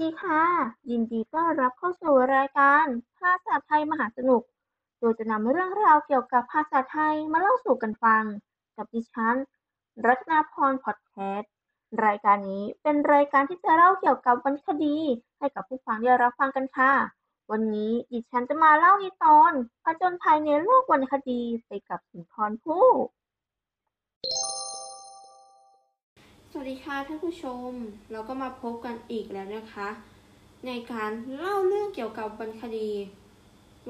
ดีค่ะ ยินดีต้อนรับเข้าสู่รายการ ภาษาไทยมหาสนุก โดยจะนำเรื่องราวเกี่ยวกับภาษาไทยมาเล่าสู่กันฟัง กับดิฉัน รัตนาพรพอดแคสต์รายการนี้เป็นรายการที่จะเล่าเกี่ยวกับวรรณคดี ให้กับผู้ฟังได้รับฟังกันค่ะ วันนี้ดิฉันจะมาเล่าในตอนผจญภัยในโลกวรรณคดีไปกับสุนทรภู่ สวัสดีค่ะท่านผู้ชม เราก็มาพบกันอีกแล้วนะคะ ในการเล่าเรื่องเกี่ยวกับวรรคดี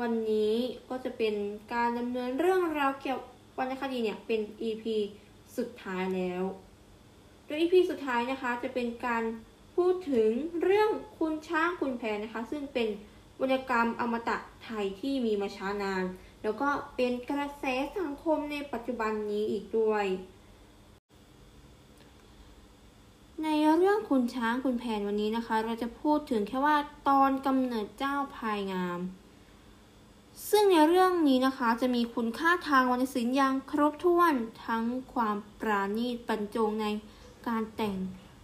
วันนี้ก็จะเป็นการดำเนินเรื่องราวเกี่ยวกับวรรณคดีเนี่ยเป็น EP สุดท้ายแล้ว โดย EP สุดท้ายนะคะจะเป็นการพูดถึงเรื่องคุณช้างคุณแผนนะคะ ซึ่งเป็นวรรณกรรมอมตะไทยที่มีมาช้านาน แล้วก็เป็นกระแสสังคมในปัจจุบันนี้อีกด้วย ในเรื่องคุณช้างคุณแผนวันนี้นะคะ เราจะพูดถึงแค่ว่าตอนกำเนิดเจ้าพายงาม ซึ่งในเรื่องนี้นะคะจะมีคุณค่าทางวรรณศิลป์อย่างครบถ้วนทั้งความปราณีตบรรจงในการแต่ง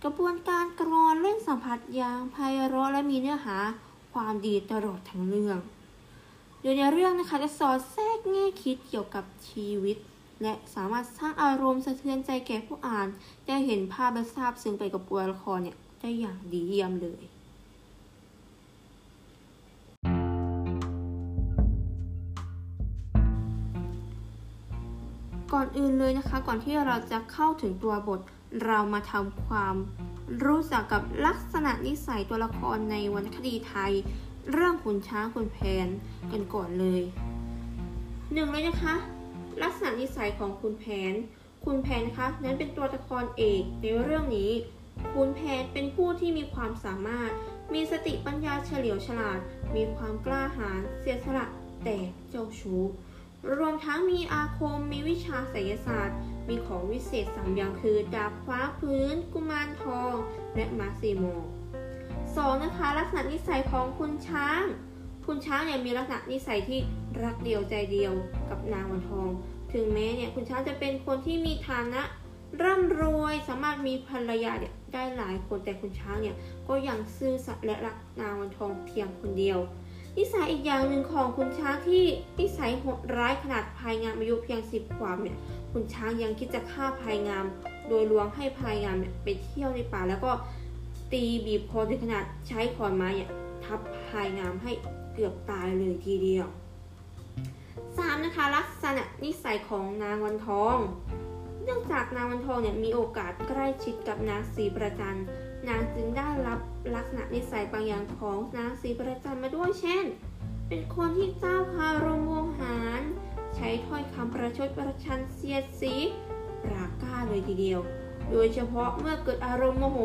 กระบวนการกรอนเล่นสัมผัสอย่างไพเราะและมีเนื้อหาความดีตลอดทั้งเรื่อง โดยในเรื่องนะคะจะสอดแทรกแง่คิดเกี่ยวกับชีวิต และสามารถสร้างอารมณ์สะเทือนใจแก่ผู้อ่าน ได้เห็นภาพและทราบซึ้งไปกับตัวละครเนี่ยได้อย่างดีเยี่ยมเลยก่อนอื่นเลยนะคะ ก่อนที่เราจะเข้าถึงตัวบท เรามาทำความรู้จักกับลักษณะนิสัยตัวละครในวรรณคดีไทย เรื่องขุนช้างขุนแผนกันก่อนเลยหนึ่งเลยนะคะ ลักษณะนิสัยของคุณแผน คุณแผนนะคะนั้นเป็นตัวละครเอกในเรื่องนี้ คุณแผนเป็นผู้ที่มีความสามารถ มีสติปัญญาเฉลียวฉลาด มีความกล้าหาญเสียสละแต่เจ้าชู้ รวมทั้งมีอาคม มีวิชาไสยศาสตร์ มีของวิเศษสามอย่างคือดาบฟ้าพื้น กุมารทอง และมาซีโมสองนะคะลักษณะนิสัยของคุณช้าง คุณช้างเนี่ยมีลักษณะนิสัยที่รักเดียวใจเดียวกับนางวันทอง ถึงแม้เนี่ยคุณช้างจะเป็นคนที่มีฐานะร่ำรวยสามารถมีภรรยาเนี่ยได้หลายคนแต่คุณช้างเนี่ยก็ยังซื่อสัตย์และรักนางวันทองเพียงคนเดียว นิสัยอีกอย่างหนึ่งของคุณช้างที่นิสัยโหดร้ายขนาดภายงามอายุเพียงสิบขวบเนี่ยคุณช้างยังคิดจะฆ่าภายงาม โดยลวงให้ภายงามเนี่ยไปเที่ยวในป่าแล้วก็ตีบีบคอถึงขนาดใช้ขอนไม้เนี่ยทับภายงามให้ เกือบตายเลยทีเดียว 3. นะคะลักษณะนิสัยของนางวันทอง เนื่องจากนางวันทองเนี่ยมีโอกาสใกล้ชิดกับนางศรีประจันนางจึงได้รับลักษณะนิสัยบางอย่างของนางศรีประจันมาด้วยเช่น เป็นคนที่เจ้าคารมวงหาร ใช้ถ้อยคำประชดประชันเสียดสีปรากล้าเลยทีเดียว โดยเฉพาะเมื่อเกิดอารมณ์โมโห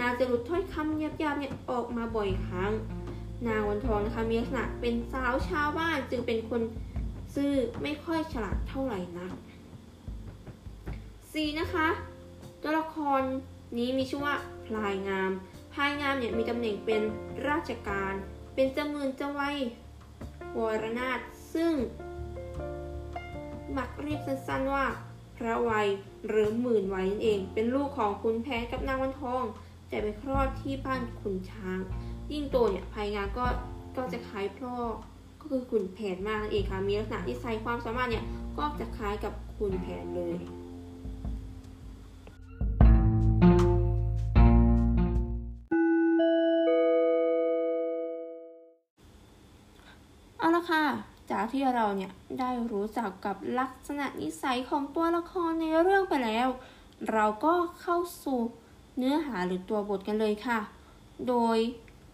นางจะหลุดถ้อยคำหยาบๆเนี่ยออกมาบ่อยครั้ง นางวันทองนะคะมีลักษณะเป็นสาวชาวบ้านจึงเป็นคนซื่อไม่ค่อยฉลาดเท่าไหร่นัก 4. นะคะตัวละครนี้มีชื่อว่าพลายงาม พลายงามเนี่ยมีตำแหน่งเป็นราชการ เป็นเจ้ามือเจ้าไว้วรนาถซึ่ง มักเรียกสั้นๆว่า พระวัยหรือหมื่นวัยนั่นเอง เป็นลูกของคุณแพนกับนางวันทอง แต่ไปคลอดที่บ้านขุนช้าง ยิ่งโตเนี่ยพลายงามก็ก็จะคล้ายพ่อก็คือขุนแผนมากนั่นเองค่ะ มีลักษณะที่ใส่ความสามารถเนี่ยก็จะคล้ายกับขุนแผนเลยเอาละค่ะ จากที่เราเนี่ยได้รู้จักกับลักษณะนิสัยของตัวละครในเรื่องไปแล้ว เราก็เข้าสู่เนื้อหาหรือตัวบทกันเลยค่ะ โดย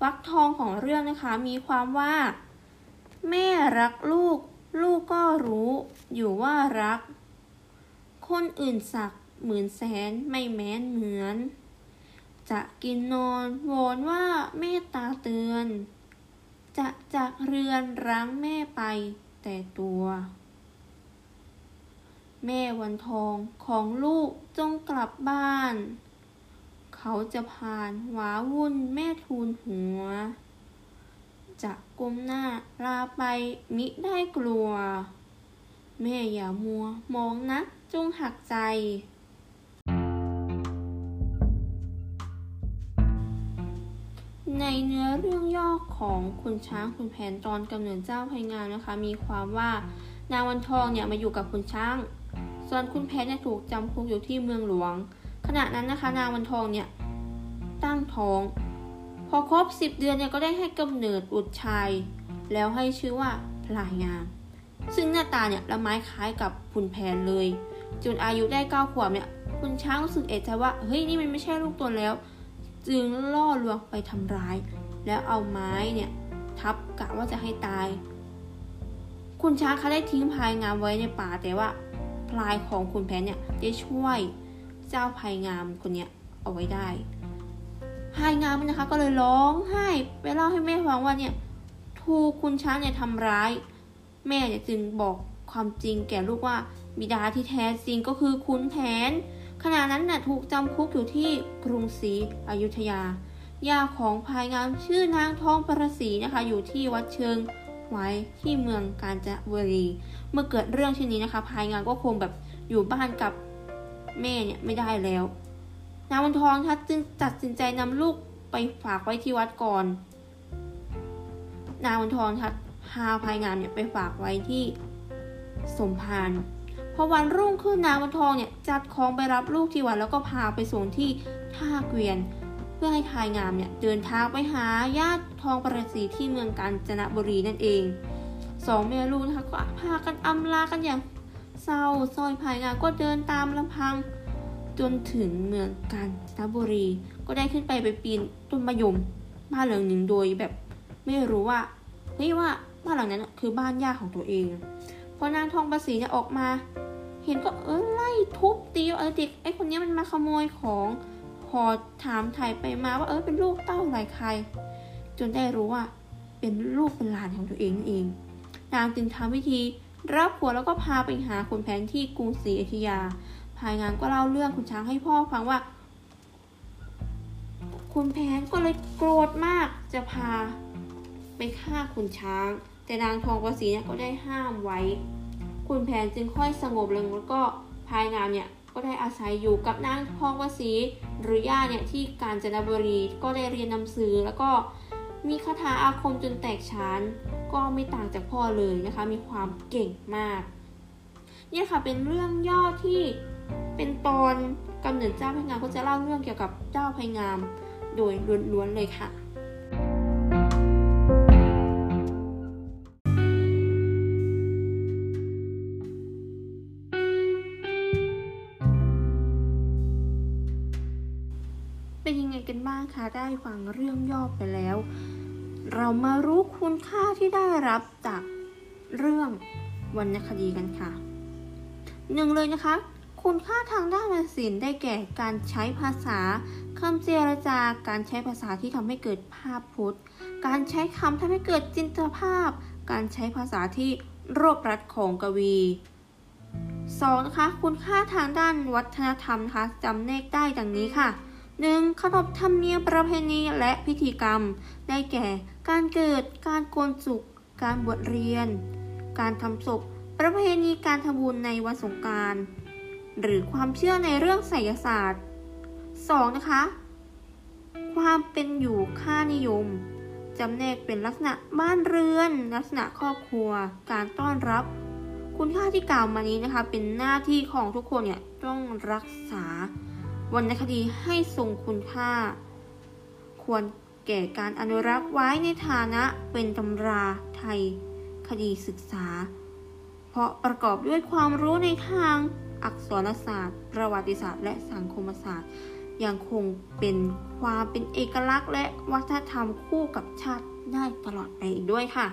วรรคทองของเรื่องนะคะ มีความว่า แม่รักลูก ลูกก็รู้อยู่ว่ารัก คนอื่นสักหมื่นแสนไม่แม้นเหมือน จะกินนอนวอนว่าเมตตาเตือน จะจากเรือนรั้งแม่ไปแต่ตัว แม่วันทองของลูกจงกลับบ้าน เขาจะผ่านหวาวุ่นแม่ทูลหัว จะก้มหน้าลาไปมิได้กลัว แม่อย่ามัวมองนักจงหักใจ ในเนื้อเรื่องย่อของคุณช้างคุณแผนตอนกำเนิดเจ้าพงามนะคะ มีความว่านางวันทองเนี่ยมาอยู่กับคุณช้าง ส่วนคุณแผนเนี่ยถูกจำคุกอยู่ที่เมืองหลวงขณะนั้นนะคะนางวันทองเนี่ย ตั้งท้อง พอครบสิบเดือนเนี่ยก็ได้ให้กำเนิดบุตรชาย แล้วให้ชื่อว่าพลายงาม ซึ่งหน้าตาเนี่ยละไม้คล้ายกับคุณแผนเลย จนอายุได้เก้าขวบเนี่ยคุณช้างรู้สึกเอะใจว่าเฮ้ยนี่มันไม่ใช่ลูกตนแล้ว จึงล่อลวงไปทำร้าย แล้วเอาไม้เนี่ยทับกะว่าจะให้ตาย คุณช้างเขาได้ทิ้งพลายงามไว้ในป่าแต่ว่าพลายของคุณแผนเนี่ยได้ช่วยเจ้าพลายงามคนเนี้ยเอาไว้ได้ พายงามนะคะ ก็เลยร้องไห้ไปเล่าให้แม่ฟังว่าเนี่ยถูกคุณช้างเนี่ยทำร้าย แม่เนี่ยจึงบอกความจริงแก่ลูกว่าบิดาที่แท้จริงก็คือคุณแผน ขณะนั้นน่ะถูกจำคุกอยู่ที่กรุงศรีอยุธยาย่าของพายงามชื่อนางทองประสีนะคะ อยู่ที่วัดเชิงไว้ที่เมืองกาญจนบุรี เมื่อเกิดเรื่องเช่นนี้นะคะ พายงามก็คงแบบอยู่บ้านกับแม่เนี่ยไม่ได้แล้ว นางวันทองทัดจึงตัดสินใจนำลูกไปฝากไว้ที่วัดก่อน นางวันทองทัดพาพายงามเนี่ยไปฝากไว้ที่สมภารพอวันรุ่งขึ้นนางวันทองเนี่ยจัดของไปรับลูกที่วัดแล้วก็พาไปส่งที่ท่าเกวียน เพื่อให้พายงามเนี่ยเดินทางไปหาญาติทองประสีที่เมืองกาญจนบุรีนั่นเองสองแม่ลูกนะคะก็พากันอำลากันอย่างเศร้าซอยพายงามก็เดินตามลำพัง จนถึงเมืองกาญจนบุรี ก็ได้ขึ้นไปไปปีนต้นมะยมบ้านหลังหนึ่งโดยแบบไม่รู้ว่าเฮ้ยว่าบ้านหลังนั้นคือบ้านย่าของตัวเองพอนางทองประสีเนี่ยออกมา เห็นก็เออไล่ทุบตีเออเด็กไอ้คนนี้มันมาขโมยของพอถามไถ่ไปมาว่าเออเป็นลูกเต้าไรใคร จนได้รู้ว่าเป็นลูกเป็นหลานของตัวเองเอง นางจึงทำวิธีรับผัวแล้วก็พาไปหาคุณแผนที่กรุงศรีอยุธยา ภายงานก็เล่าเรื่องคุณช้างให้พ่อฟังว่า คุณแผนก็เลยโกรธมากจะพาไปฆ่าคุณช้าง แต่นางทองประสีเนี่ยก็ได้ห้ามไว้ คุณแผนจึงค่อยสงบลงแล้วก็ภายงามเนี่ยก็ได้อาศัยอยู่กับนางทองวสีหรือย่าเนี่ยที่กาญจนบุรีก็ได้เรียนหนังสือแล้วก็มีคาถาอาคมจนแตกฉานก็ไม่ต่างจากพ่อเลยนะคะ มีความเก่งมาก เนี่ยค่ะเป็นเรื่องย่อที่ เป็นตอนกำเนิดเจ้าพงามก็จะเล่าเรื่องเกี่ยวกับเจ้าพงาม โดยล้วนๆเลยค่ะเป็นยังไงกันบ้างคะ ได้ฟังเรื่องย่อไปแล้ว เรามารู้คุณค่าที่ได้รับจากเรื่องวรรณคดีกันค่ะ หนึ่งเลยนะคะ คุณค่าทางด้านศิลป์ได้แก่การใช้ภาษาคำเจรจาการใช้ภาษาที่ทำให้เกิดภาพพจน์ การใช้คำทำให้เกิดจินตภาพ การใช้ภาษาที่รวบรัดของกวี 2. นะคะคุณค่าทางด้านวัฒนธรรมนะคะจำแนกได้ดังนี้ค่ะ 1. ขนบธรรมเนียมประเพณีและพิธีกรรม ได้แก่ การเกิด การโกนจุกการบวชเรียน การทำศพ ประเพณีการทำบุญในวันสงกราร หรือความเชื่อในเรื่องไสยศาสตร์ 2. นะคะ ความเป็นอยู่ค่านิยมจำแนกเป็นลักษณะบ้านเรือน ลักษณะครอบครัว การต้อนรับ คุณค่าที่กล่าวมานี้นะคะ เป็นหน้าที่ของทุกคนเนี่ยต้องรักษาวรรณคดีให้ทรงคุณค่า ควรแก่การอนุรักษ์ไว้ในฐานะเป็นตำราไทย คดีศึกษา เพราะประกอบด้วยความรู้ในทาง อักษรศาสตร์ ประวัติศาสตร์ และสังคมศาสตร์ ยังคงเป็นความเป็นเอกลักษณ์ และวัฒนธรรมคู่กับชาติได้ตลอดไปอีกด้วยค่ะ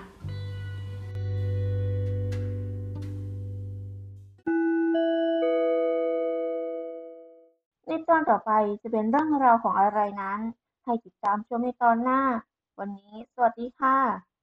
ในตอนต่อไปจะเป็นเรื่องราวของอะไรนั้น ให้ติดตามชมในตอนหน้า วันนี้สวัสดีค่ะ